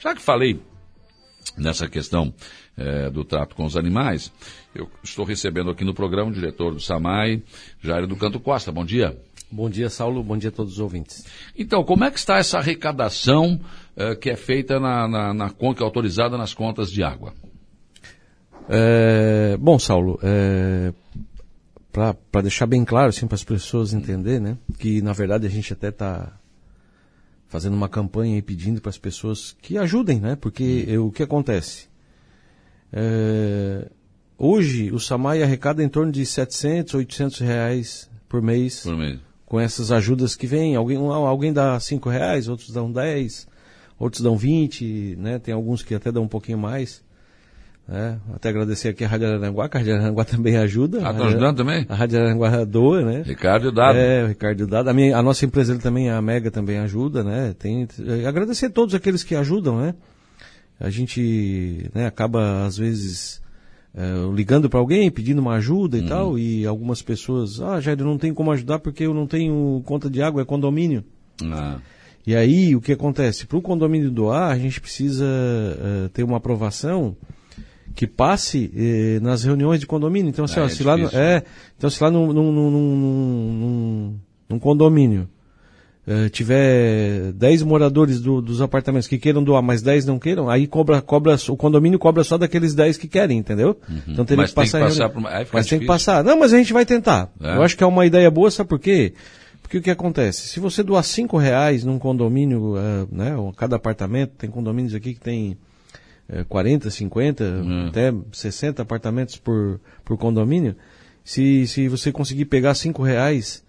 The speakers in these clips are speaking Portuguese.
Já que falei nessa questão é, do trato com os animais, eu estou recebendo aqui no programa o diretor do SAMAI, Jair do Canto Costa. Bom dia. Bom dia, Saulo. Bom dia a todos os ouvintes. Então, como é que está essa arrecadação é, que é feita na, na, na conta, é autorizada nas contas de água? É, bom, Saulo, é, para deixar bem claro, assim, para as pessoas entenderem, né, que na verdade a gente até está fazendo uma campanha e pedindo para as pessoas que ajudem, né, porque hum. o que acontece? É, hoje o SAMAI arrecada em torno de 700, 800 reais por mês. Por mês com essas ajudas que vêm. Alguém, alguém dá cinco reais, outros dão 10, outros dão 20, né? Tem alguns que até dão um pouquinho mais. Né? Até agradecer aqui a Rádio Aranguá, que a Rádio Aranguá também ajuda. Ah, tá ajudando também? A Rádio Aranguá doa, né? Ricardo Dado. É, o Ricardo Dado. A, minha, a nossa empresa também, a Mega, também ajuda, né? Tem, agradecer a todos aqueles que ajudam, né? A gente né, acaba, às vezes, é, ligando para alguém, pedindo uma ajuda e uhum. tal, e algumas pessoas, ah, Jair, não tem como ajudar porque eu não tenho conta de água, é condomínio. Ah. E aí, o que acontece? Para o condomínio doar, a gente precisa uh, ter uma aprovação que passe eh, nas reuniões de condomínio. Então, assim, é, ó, se, lá no, é, então se lá num, num, num, num, condomínio uh, tiver 10 moradores do, dos apartamentos que queiram doar, mas 10 não queiram, aí cobra, cobra, o condomínio cobra só daqueles 10 que querem, entendeu? Uhum. Então teria mas que passar. Tem que passar por... Mas difícil. tem que passar. Não, mas a gente vai tentar. É. Eu acho que é uma ideia boa, sabe por quê? Porque o que acontece? Se você doar 5 reais num condomínio, uh, né, cada apartamento, tem condomínios aqui que tem uh, 40, 50, uhum. até 60 apartamentos por, por condomínio, se, se você conseguir pegar 5 reais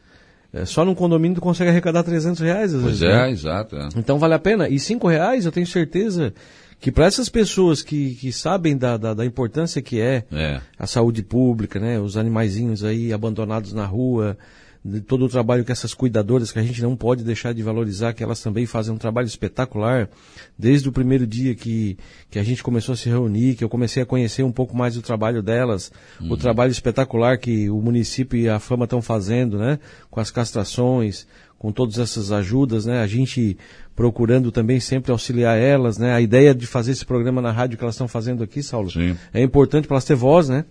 é, só num condomínio tu consegue arrecadar 300 reais às pois vezes. é, né? exato. É. Então vale a pena. E 5 reais eu tenho certeza que para essas pessoas que, que sabem da, da, da importância que é, é, a saúde pública, né, os animaizinhos aí abandonados na rua, de todo o trabalho que essas cuidadoras, que a gente não pode deixar de valorizar, que elas também fazem um trabalho espetacular, desde o primeiro dia que, que a gente começou a se reunir, que eu comecei a conhecer um pouco mais do trabalho delas, uhum. o trabalho espetacular que o município e a Fama estão fazendo, né, com as castrações, com todas essas ajudas, né, a gente procurando também sempre auxiliar elas, né, a ideia de fazer esse programa na rádio que elas estão fazendo aqui, Saulo, Sim. é importante para elas ter voz, né,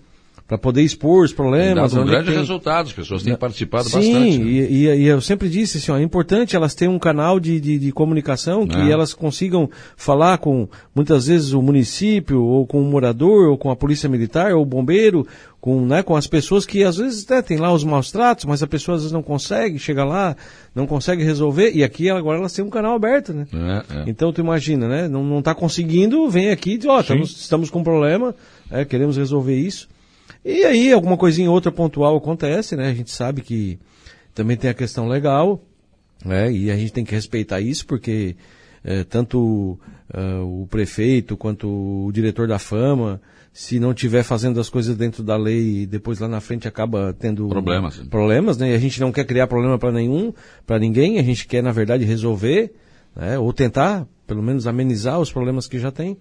para poder expor os problemas. Dá um grande tem... resultado, as pessoas têm participado Sim, bastante. Sim, né? e, e, eu sempre disse assim, ó, é importante elas terem um canal de, de, de comunicação que é. elas consigam falar com, muitas vezes, o município, ou com o morador, ou com a polícia militar, ou o bombeiro, com, né, com as pessoas que às vezes né, tem lá os maus tratos, mas a pessoa às vezes não consegue, chega lá, não consegue resolver, e aqui agora elas têm um canal aberto, né? É, é. Então tu imagina, né? Não está conseguindo, vem aqui e diz, ó, oh, estamos, estamos com um problema, é, queremos resolver isso. E aí alguma coisinha outra pontual acontece, né? A gente sabe que também tem a questão legal, né? E a gente tem que respeitar isso porque é, tanto uh, o prefeito quanto o diretor da fama, se não tiver fazendo as coisas dentro da lei, depois lá na frente acaba tendo problemas, problemas, né? E a gente não quer criar problema para nenhum, para ninguém. A gente quer na verdade resolver, né? Ou tentar, pelo menos amenizar os problemas que já tem.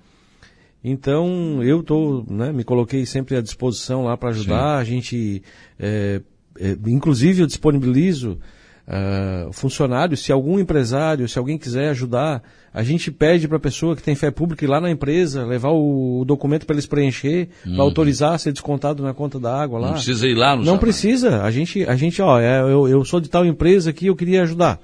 Então, eu tô, né, me coloquei sempre à disposição lá para ajudar. Sim. A gente, é, é, inclusive, eu disponibilizo uh, funcionários. Se algum empresário, se alguém quiser ajudar, a gente pede para a pessoa que tem fé pública ir lá na empresa, levar o, o documento para eles preencher, uhum. para autorizar a ser descontado na conta da água lá. Não precisa ir lá no Não precisa. A gente, a gente, ó, é, eu, eu sou de tal empresa aqui, eu queria ajudar.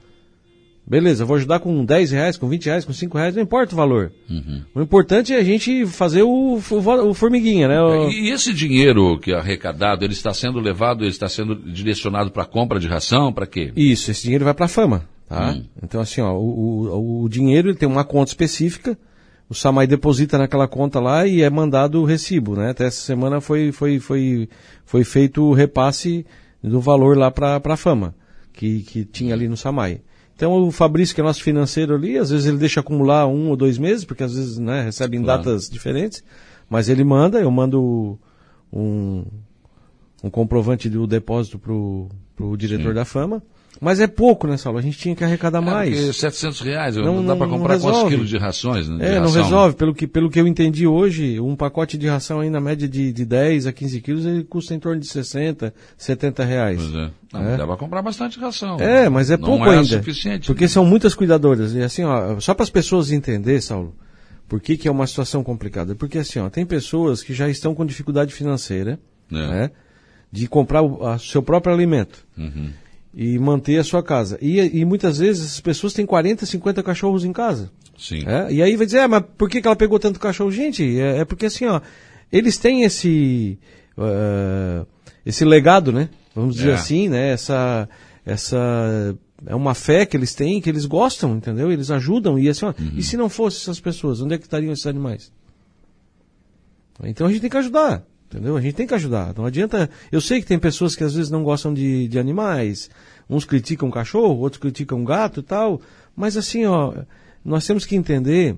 Beleza, vou ajudar com 10 reais, com 20 reais, com 5 reais, não importa o valor. Uhum. O importante é a gente fazer o, o, o formiguinha, né? O... E esse dinheiro que é arrecadado, ele está sendo levado, ele está sendo direcionado para compra de ração, para quê? Isso, esse dinheiro vai para a fama, tá? Hum. Então assim, ó, o, o, o dinheiro ele tem uma conta específica, o Samai deposita naquela conta lá e é mandado o recibo, né? Até essa semana foi, foi, foi, foi feito o repasse do valor lá para a fama, que, que tinha ali no Samai. Então o Fabrício, que é nosso financeiro ali, às vezes ele deixa acumular um ou dois meses, porque às vezes né, recebe em claro. datas diferentes, mas ele manda, eu mando um, um comprovante do depósito para o diretor Sim. da fama. Mas é pouco nessa aula, a gente tinha que arrecadar é, mais. Porque 700 reais, não, não dá para comprar quantos quilos de rações? Né, de é, ração. não resolve. Pelo que, pelo que eu entendi hoje, um pacote de ração aí na média de, de 10 a 15 quilos, ele custa em torno de 60, 70 reais. Pois é. Não, é. Dá para comprar bastante ração. É, mas é não pouco é ainda. suficiente. Porque né? são muitas cuidadoras. E assim, ó, só para as pessoas entenderem, Saulo, Por que, que é uma situação complicada? Porque assim, ó, tem pessoas que já estão com dificuldade financeira, É. né? De comprar o seu próprio alimento Uhum. E manter a sua casa. E, e muitas vezes essas pessoas têm 40, 50 cachorros em casa. Sim. É, E aí vai dizer, ah, mas por que, que ela pegou tanto cachorro? Gente, é, é porque assim, ó, eles têm esse, eh, esse legado, né? Vamos dizer É. assim, né? Essa, essa, é uma fé que eles têm, que eles gostam, entendeu? Eles ajudam. E assim, ó, Uhum. e se não fossem essas pessoas, onde é que estariam esses animais? Então a gente tem que ajudar, entendeu? A gente tem que ajudar. Não adianta. Eu sei que tem pessoas que às vezes não gostam de, de animais. Uns criticam cachorro, outros criticam gato e tal. Mas assim, ó, nós temos que entender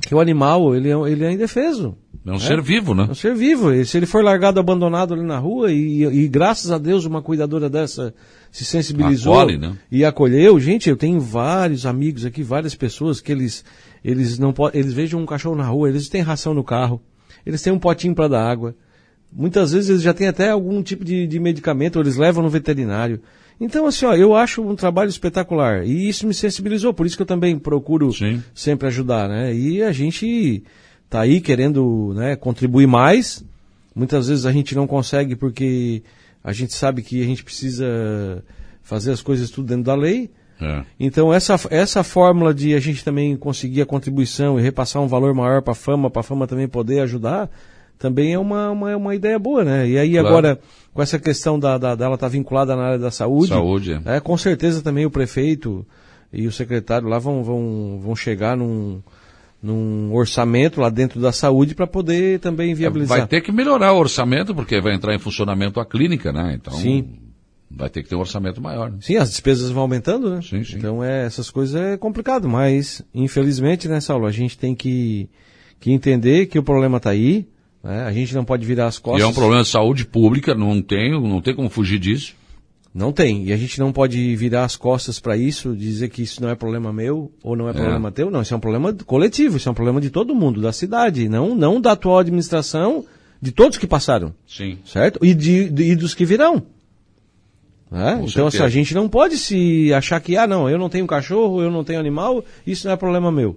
que o animal, ele é, ele é indefeso. É um ser vivo, né? É um ser vivo. E se ele for largado, abandonado ali na rua, e, e graças a Deus uma cuidadora dessa se sensibilizou Acolhe, né? e acolheu. Gente, eu tenho vários amigos aqui, várias pessoas que eles, eles não podem, eles vejam um cachorro na rua, eles têm ração no carro, eles têm um potinho para dar água. Muitas vezes eles já têm até algum tipo de, de medicamento, ou eles levam no veterinário. Então, assim, ó, eu acho um trabalho espetacular. E isso me sensibilizou, por isso que eu também procuro Sim. sempre ajudar, né? E a gente tá aí querendo né, contribuir mais. Muitas vezes a gente não consegue porque a gente sabe que a gente precisa fazer as coisas tudo dentro da lei. É. Então essa, essa fórmula de a gente também conseguir a contribuição e repassar um valor maior para a fama, para a fama também poder ajudar, também é uma, uma, uma ideia boa, né? E aí Claro. agora, com essa questão da, da, dela estar vinculada na área da saúde, Saúde. é, com certeza também o prefeito e o secretário lá vão, vão, vão chegar num, num orçamento lá dentro da saúde para poder também viabilizar. Vai ter que melhorar o orçamento, porque vai entrar em funcionamento a clínica, né? Então, Sim. vai ter que ter um orçamento maior. Né? Sim, as despesas vão aumentando, né? Sim, sim. Então é, essas coisas é complicado, mas infelizmente, né, Saulo, a gente tem que, que entender que o problema está aí, né? A gente não pode virar as E costas. é um problema de saúde pública, não tem, não tem como fugir disso. Não tem. E a gente não pode virar as costas para isso, dizer que isso não é problema meu ou não é problema teu. Não, isso é um problema coletivo, isso é um problema de todo mundo, da cidade, não, não da atual administração, de todos que passaram, Sim. certo? E, de, de- e dos que virão. Com Então, assim, a gente não pode se achar que, ah, não, eu não tenho cachorro, eu não tenho animal, isso não é problema meu.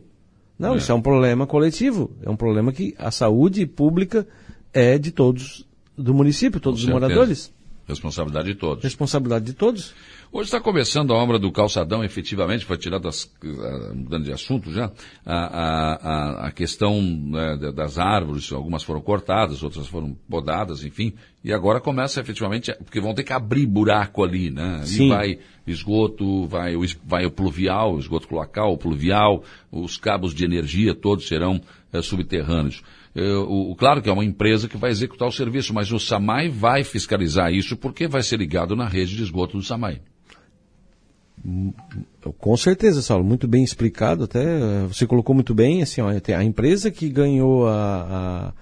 Não, É. isso é um problema coletivo. É um problema que a saúde pública é de todos do município, todos os certeza. moradores. Responsabilidade de todos. Responsabilidade de todos. Hoje está começando a obra do calçadão, efetivamente, foi tirado das, ah, mudando de assunto já, a, a, a, questão né, da- das árvores, algumas foram cortadas, outras foram podadas, enfim, e agora começa efetivamente, porque vão ter que abrir buraco ali, né? Ali Sim. vai esgoto, vai vai o pluvial, o esgoto cloacal, o pluvial, os cabos de energia todos serão eh, subterrâneos. Eh, o, o- claro que é uma empresa que vai executar o serviço, mas o SAMAI vai fiscalizar isso porque vai ser ligado na rede de esgoto do SAMAI. Com certeza, Saulo, muito bem explicado, até eh, você colocou muito bem, assim, ó, a empresa que ganhou a,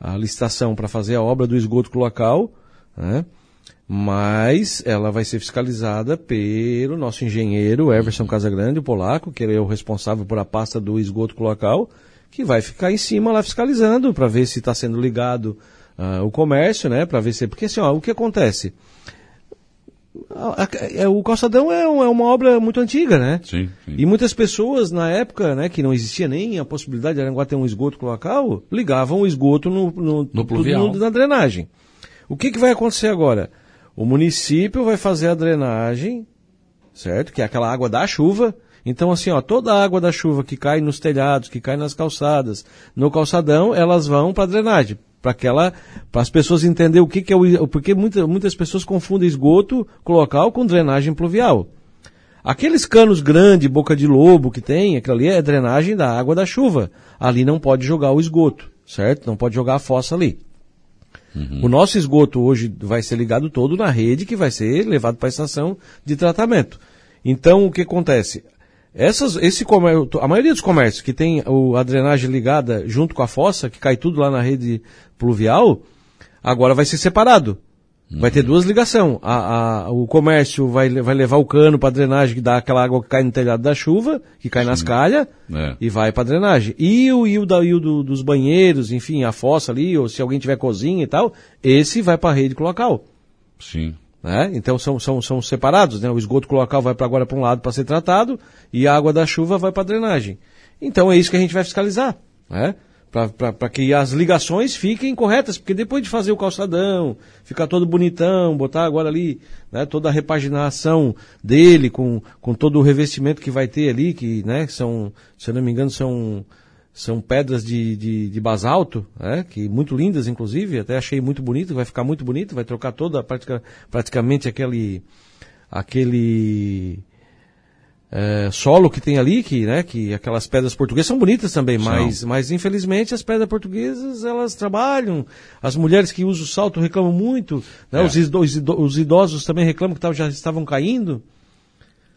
a, a licitação para fazer a obra do esgoto local, né? mas ela vai ser fiscalizada pelo nosso engenheiro Everson Casagrande, o polaco, que é o responsável por a pasta do esgoto local, que vai ficar em cima lá fiscalizando para ver se está sendo ligado ah, o comércio, né? Para ver se porque assim, ó, o que acontece? É, o calçadão é, é uma obra muito antiga, né? Sim, sim. E muitas pessoas, na época, né, que não existia nem a possibilidade de Aranguá ter um esgoto local, ligavam o esgoto no, no, tudo pluvial. no- na drenagem. O que, que vai acontecer agora? O município vai fazer a drenagem, certo? Que é aquela água da chuva. Então, assim, ó, toda a água da chuva que cai nos telhados, que cai nas calçadas, no calçadão, elas vão para a drenagem. Para aquela, para as pessoas entenderem o que, que é o, porque muita, muitas pessoas confundem esgoto local com drenagem pluvial. Aqueles canos grandes, boca de lobo que tem, aquilo ali é drenagem da água da chuva. Ali não pode jogar o esgoto, certo? Não pode jogar a fossa ali. O nosso esgoto hoje vai ser ligado todo na rede que vai ser levado para a estação de tratamento. Então, o que acontece? Essas, esse comércio, a maioria dos comércios que tem o- a drenagem ligada junto com a fossa, que cai tudo lá na rede pluvial, agora vai ser separado. Vai ter duas ligações. A, a- o comércio vai, vai levar o cano para drenagem que dá aquela água que cai no telhado da chuva, que cai nas calhas, É. e vai para drenagem. E o, e o, da, e o do- dos banheiros, enfim, a fossa ali, ou se alguém tiver cozinha e tal, esse vai para a rede local. Sim. Né? Então são, são, são separados, né? O esgoto local vai para agora para um lado para ser tratado e a água da chuva vai para drenagem. Então é isso que a gente vai fiscalizar. né? para que as ligações fiquem corretas, porque depois de fazer o calçadão, ficar todo bonitão, botar agora ali né, toda a repaginação dele com, com todo o revestimento que vai ter ali, que né, são, se eu não me engano, são, são pedras de, de, de basalto, né, que muito lindas inclusive, até achei muito bonito, vai ficar muito bonito, vai trocar toda pratica, praticamente aquele aquele é, solo que tem ali, que, né, que aquelas pedras portuguesas são bonitas também, mas, mas infelizmente as pedras portuguesas elas trabalham. As mulheres que usam o salto reclamam muito, né, é. os, idosos, os, idosos também reclamam que já estavam caindo.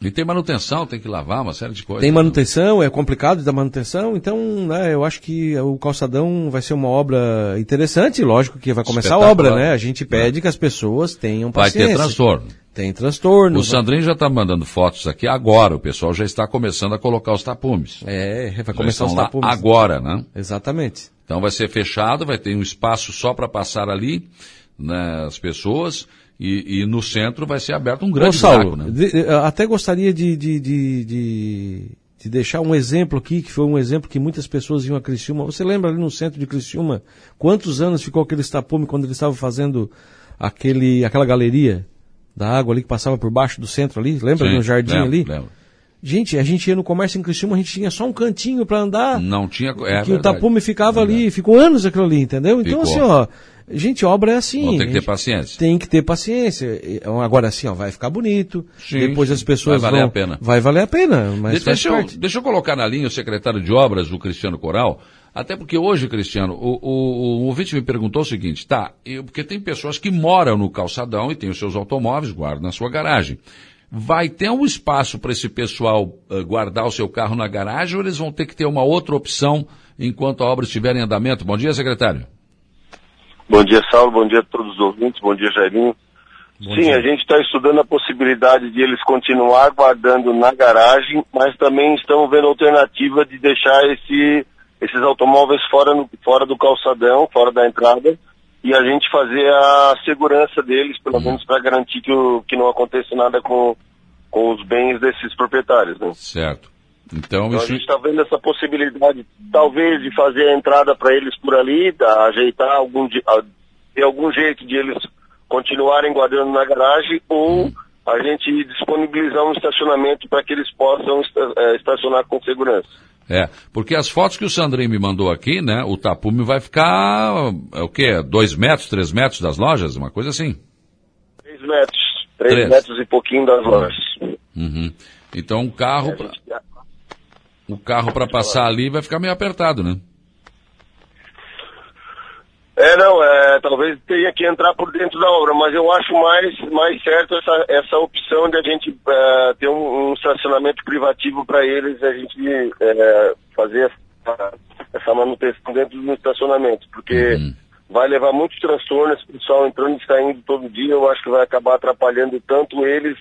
E tem manutenção, tem que lavar uma série de coisas. Tem manutenção, é complicado da manutenção, então né, eu acho que o calçadão vai ser uma obra interessante, lógico que vai começar a obra, né? A gente pede é. que as pessoas tenham paciência. Vai ter transtorno. Tem transtorno. O Sandrinho já está mandando fotos aqui agora, o pessoal já está começando a colocar os tapumes. É, vai começar os tapumes. agora, né? Exatamente. Então vai ser fechado, vai ter um espaço só para passar ali, né, as pessoas, e, e, no centro vai ser aberto um grande Ô, Saulo, buraco, né? de, até gostaria de, de, de, de, de deixar um exemplo aqui, que foi um exemplo que muitas pessoas iam a Criciúma. Você lembra ali no centro de Criciúma, quantos anos ficou aquele tapume quando eles estavam fazendo aquele, aquela galeria? da água ali que passava por baixo do centro ali, lembra Sim, no jardim lembro, ali? Lembro. Gente, a gente ia no comércio em Criciúma, a gente tinha só um cantinho para andar. Não tinha, é Que verdade. o tapume ficava é ali, ficou anos aquilo ali, entendeu? Então ficou. assim, ó, gente, obra é assim. tem que ter paciência. Tem que ter paciência. Agora assim, ó, vai ficar bonito. Sim, depois as pessoas vai valer vão, a pena. Vai valer a pena, mas deixa, eu, deixa eu colocar na linha o secretário de obras, o Cristiano Coral, até porque hoje, Cristiano, o, o, o ouvinte me perguntou o seguinte, tá, eu, porque tem pessoas que moram no calçadão e têm os seus automóveis, guardam na sua garagem. Vai ter um espaço para esse pessoal uh, guardar o seu carro na garagem ou eles vão ter que ter uma outra opção enquanto a obra estiver em andamento? Bom dia, secretário. Bom dia, Saulo. Bom dia a todos os ouvintes. Bom dia, Jairinho. Bom Sim, dia. a gente está estudando a possibilidade de eles continuar guardando na garagem, mas também estamos vendo a alternativa de deixar esse esses automóveis fora, no, fora do calçadão, fora da entrada, e a gente fazer a segurança deles, pelo uhum. menos para garantir que, o, que não aconteça nada com, com os bens desses proprietários. Né? Certo. Então, então isso... a gente está vendo essa possibilidade, talvez, de fazer a entrada para eles por ali, da, ajeitar algum, ter algum jeito de eles continuarem guardando na garagem, ou a gente disponibilizar um estacionamento para que eles possam é, estacionar com segurança. É, porque as fotos que o Sandrinho me mandou aqui, né, o tapume vai ficar, é o quê? Dois metros, três metros das lojas? Uma coisa assim? Três metros. Três, três. metros e pouquinho das lojas. Uhum. Então o carro, o carro para passar ali vai ficar meio apertado, né? É, não, é, talvez tenha que entrar por dentro da obra, mas eu acho mais, mais certo essa, essa opção de a gente é, ter um, um, estacionamento privativo para eles, a gente é, fazer essa, essa, manutenção dentro do estacionamento, porque uhum. vai levar muitos transtornos, o pessoal entrando e saindo todo dia, eu acho que vai acabar atrapalhando tanto eles,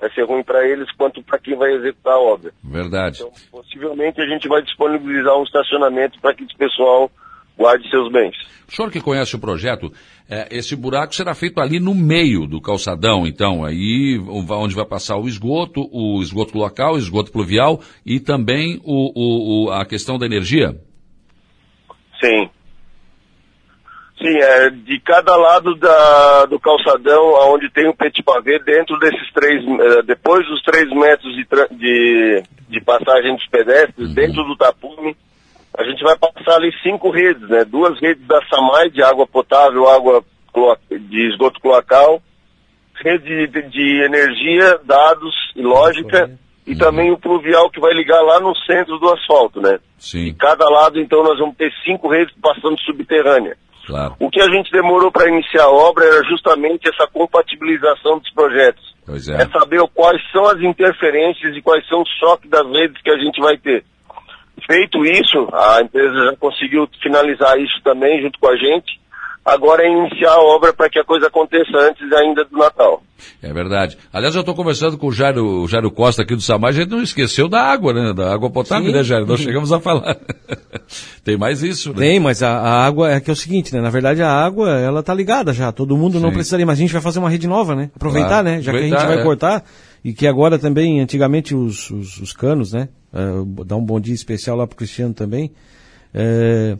vai ser ruim para eles, quanto para quem vai executar a obra. Verdade. Então, possivelmente a gente vai disponibilizar um estacionamento para que esse pessoal guarde seus bens. O senhor que conhece o projeto, é, esse buraco será feito ali no meio do calçadão, então, aí onde vai passar o esgoto, o esgoto local, o esgoto pluvial e também o, o, a questão da energia? Sim. Sim, é de cada lado da, do calçadão, onde tem o petit pavé, dentro desses três, é, depois dos três metros de, de, de passagem dos pedestres, uhum. dentro do tapume, a gente vai passar ali cinco redes, né? Duas redes da SAMAI de água potável, água de esgoto cloacal, rede de, de energia, dados e lógica, e uhum. também o pluvial que vai ligar lá no centro do asfalto, né? Sim. De cada lado, então, nós vamos ter cinco redes passando subterrânea. Claro. O que a gente demorou para iniciar a obra era justamente essa compatibilização dos projetos. É. é saber quais são as interferências e quais são os choques das redes que a gente vai ter. Feito isso, a empresa já conseguiu finalizar isso também junto com a gente. Agora é iniciar a obra para que a coisa aconteça antes ainda do Natal. É verdade. Aliás, eu estou conversando com o Jairo, o Jairo Costa aqui do Samar, a gente não esqueceu da água, né? Da água potável, Sim. né, Jairo? Nós chegamos a falar. Tem mais isso, né? Tem, mas a, a, água é que é o seguinte, né? Na verdade, a água, ela tá ligada já. Todo mundo Sim. não precisaria, mas a gente vai fazer uma rede nova, né? Aproveitar, claro. né? Já Aproveitar, que a gente vai é. cortar. E que agora também, antigamente, os, os, os canos, né? Uh, dar um bom dia especial lá pro Cristiano também. é,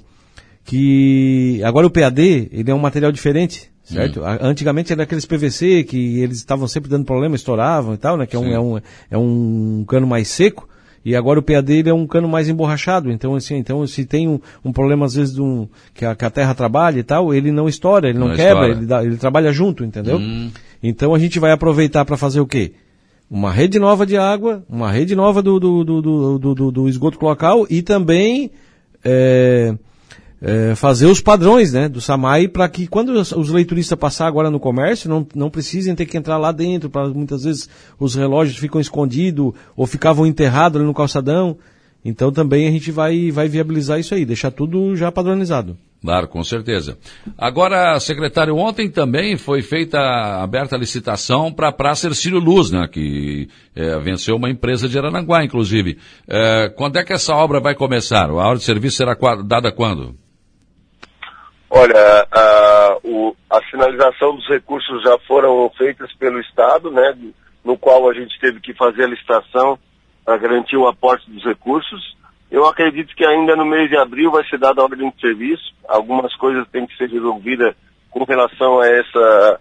que agora o PAD ele é um material diferente, certo? Hum. Antigamente era aqueles PVC que eles estavam sempre dando problema, estouravam e tal, né? Que é um, é um, é um cano mais seco. E agora o PAD ele é um cano mais emborrachado. Então, assim, então se tem um, um problema, às vezes, de um, que, a, que a terra trabalha e tal, ele não estoura, ele não, não quebra, ele, dá, ele, trabalha junto, entendeu? Hum. Então a gente vai aproveitar para fazer o quê? Uma rede nova de água, uma rede nova do, do, do, do, do esgoto local e também é, é, fazer os padrões né, do SAMAI para que quando os, leituristas passar agora no comércio não, não precisem ter que entrar lá dentro, para muitas vezes os relógios ficam escondidos ou ficavam enterrados ali no calçadão. Então também a gente vai, vai viabilizar isso aí, deixar tudo já padronizado. Claro, com certeza. Agora, secretário, ontem também foi feita, aberta a licitação para a Praça Ercílio Luz, né, que é, venceu uma empresa de Aranaguá, inclusive. É, quando é que essa obra vai começar? A hora de serviço será dada quando? Olha, a, o, a sinalização dos recursos já foram feitas pelo Estado, né, no qual a gente teve que fazer a licitação para garantir o aporte dos recursos. Eu acredito que ainda no mês de abril vai ser dada a ordem de serviço. Algumas coisas têm que ser resolvidas com relação a essa,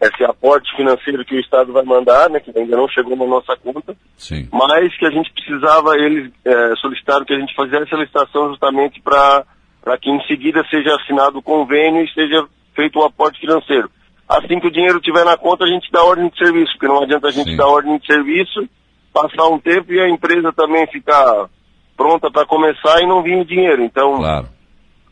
esse aporte financeiro que o Estado vai mandar, né, que ainda não chegou na nossa conta. Sim. Mas que a gente precisava, eles é, solicitaram que a gente fizesse a licitação justamente para para que em seguida seja assinado o convênio e seja feito o aporte financeiro. Assim que o dinheiro estiver na conta, a gente dá ordem de serviço, porque não adianta a gente Sim. dar ordem de serviço, passar um tempo e a empresa também ficar pronta para começar e não vir o dinheiro. Então, claro.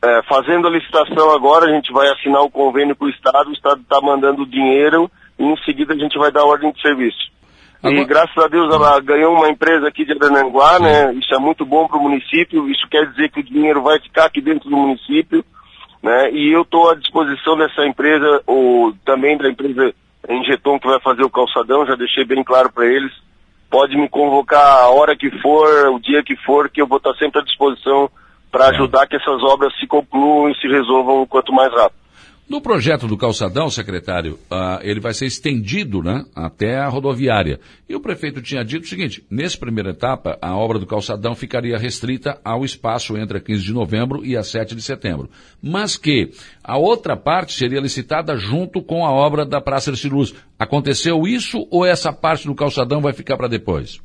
é, fazendo a licitação agora, a gente vai assinar o convênio com o Estado, o Estado está mandando o dinheiro e em seguida a gente vai dar ordem de serviço. Agora... E graças a Deus ela ganhou uma empresa aqui de Arananguá, né? Isso é muito bom para o município, isso quer dizer que o dinheiro vai ficar aqui dentro do município, né? E eu estou à disposição dessa empresa, ou também da empresa Engeton que vai fazer o calçadão, já deixei bem claro para eles. Pode me convocar a hora que for, o dia que for, que eu vou estar sempre à disposição para é. ajudar que essas obras se concluam e se resolvam o quanto mais rápido. No projeto do calçadão, secretário, uh, ele vai ser estendido né, até a rodoviária. E o prefeito tinha dito o seguinte: nessa primeira etapa, a obra do calçadão ficaria restrita ao espaço entre a 15 de novembro e a 7 de setembro. Mas que a outra parte seria licitada junto com a obra da Praça de Luz. Aconteceu isso ou essa parte do calçadão vai ficar para depois?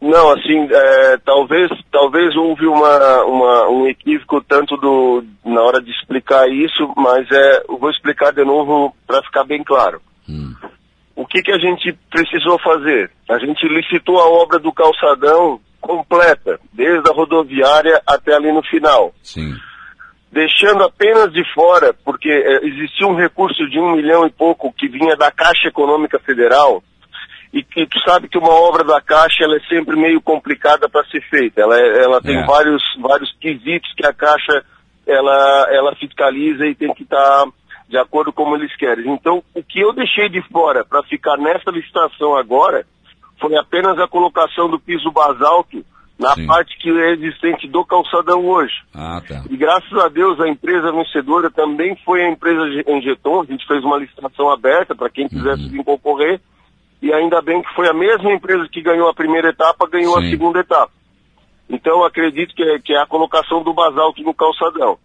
Não, assim, é, talvez, talvez houve uma, uma, um equívoco tanto do, na hora de explicar isso, mas é, eu vou explicar de novo para ficar bem claro. Hum. O que, que a gente precisou fazer? A gente licitou a obra do calçadão completa, desde a rodoviária até ali no final. Sim. Deixando apenas de fora, porque é, existia um recurso de um milhão e pouco que vinha da Caixa Econômica Federal, e que tu sabe que uma obra da Caixa ela é sempre meio complicada para ser feita. Ela, é, ela tem é. vários, vários quesitos que a Caixa ela, ela fiscaliza e tem que estar tá de acordo como eles querem. Então, o que eu deixei de fora para ficar nessa licitação agora foi apenas a colocação do piso basalto na Sim. parte que é existente do calçadão hoje. Ah, tá. E graças a Deus a empresa vencedora também foi a empresa Engeton. A gente fez uma licitação aberta para quem quisesse uhum. vir concorrer e ainda bem que foi a mesma empresa que ganhou a primeira etapa, ganhou Sim. a segunda etapa. Então acredito que é, que é a colocação do basalto no calçadão.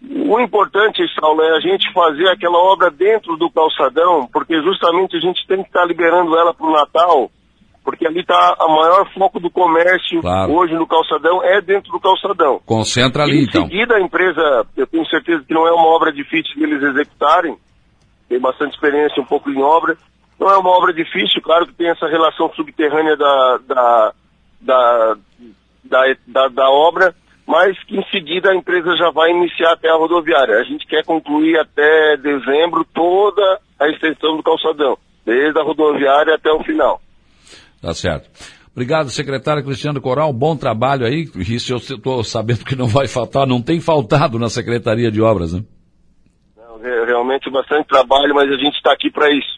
O importante, Saulo, é a gente fazer aquela obra dentro do calçadão, porque justamente a gente tem que estar tá liberando ela para o Natal, porque ali está a maior foco do comércio claro. hoje no calçadão, é dentro do calçadão. Concentra ali, em então. Em seguida, a empresa, eu tenho certeza que não é uma obra difícil de eles executarem, tem bastante experiência um pouco em obra, não é uma obra difícil, claro que tem essa relação subterrânea da, da, da, da, da, obra, mas que em seguida a empresa já vai iniciar até a rodoviária. A gente quer concluir até dezembro toda a extensão do calçadão, desde a rodoviária até o final. Tá certo. Obrigado, secretário Cristiano Coral. Bom trabalho aí. Isso eu estou sabendo que não vai faltar, não tem faltado na Secretaria de Obras, né? Não, realmente bastante trabalho, mas a gente está aqui para isso.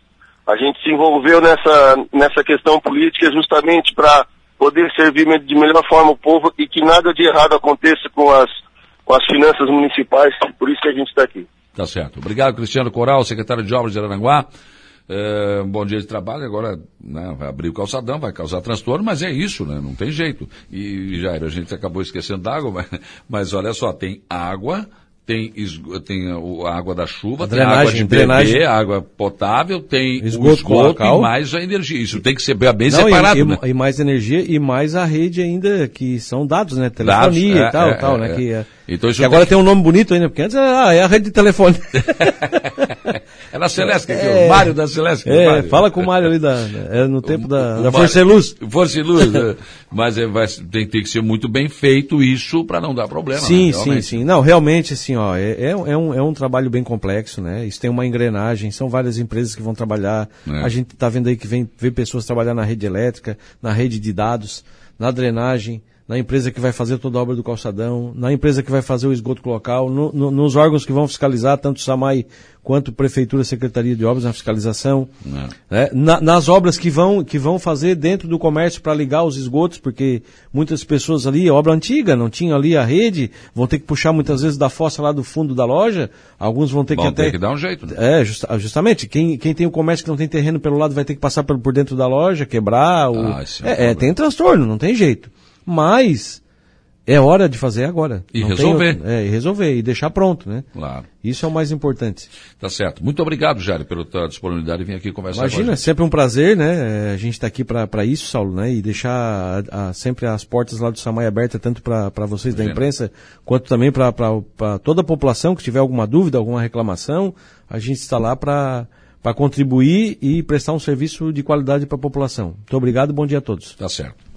A gente se envolveu nessa, nessa questão política justamente para poder servir de melhor forma o povo e que nada de errado aconteça com as, com as finanças municipais, por isso que a gente está aqui. Tá certo. Obrigado, Cristiano Coral, secretário de Obras de Aranguá. é, bom dia de trabalho, agora né, vai abrir o calçadão, vai causar transtorno, mas é isso, né? Não tem jeito. E, Jair, a gente acabou esquecendo da água, mas, mas olha só, tem água, tem, tem a água da chuva, tem água de drenagem. beber, água potável, tem esgoto, o esgoto e mais a energia. Isso tem que ser bem Não, separado, e, né? e, mais energia e mais a rede ainda, que são dados, né? Telefonia dados, é, e tal, é, tal, né? é, né? Que, é, então, isso agora tem... tem um nome bonito ainda, porque antes ah, é a rede de telefone. é da Celeste, é, é, o Mário da Celeste. É, Mário. fala com o Mário ali da, é no tempo o, da, o da Força e Luz. Força e Luz, é. mas é, vai, tem, tem que ser muito bem feito isso para não dar problema. Sim, né? sim, sim. Não, realmente, assim, ó, é, é, é, um, é um trabalho bem complexo, né? Isso tem uma engrenagem, são várias empresas que vão trabalhar. É. A gente está vendo aí que vem, vem pessoas trabalhar na rede elétrica, na rede de dados, na drenagem, na empresa que vai fazer toda a obra do calçadão, na empresa que vai fazer o esgoto local, no, no, nos órgãos que vão fiscalizar, tanto o SAMAI quanto Prefeitura, Secretaria de Obras na fiscalização, né? na, nas obras que vão, que vão fazer dentro do comércio para ligar os esgotos, porque muitas pessoas ali, obra antiga, não tinha ali a rede, vão ter que puxar muitas vezes da fossa lá do fundo da loja, alguns vão ter vão que até... ter que dar um jeito. Né? É, justamente, quem, quem tem o comércio que não tem terreno pelo lado vai ter que passar por, por dentro da loja, quebrar, o... ah, é, é, é tem transtorno, não tem jeito. Mas é hora de fazer agora. E Não resolver. Tem, é, e resolver, e deixar pronto, né? Claro. Isso é o mais importante. Tá certo. Muito obrigado, Jário, pela tua disponibilidade de vir aqui conversar Imagina, com é sempre um prazer, né? A gente está aqui para isso, Saulo, né? E deixar a, a, sempre as portas lá do Samai abertas, tanto para vocês da imprensa, quanto também para toda a população que tiver alguma dúvida, alguma reclamação. A gente está lá para para contribuir e prestar um serviço de qualidade para a população. Muito obrigado, bom dia a todos. Tá certo.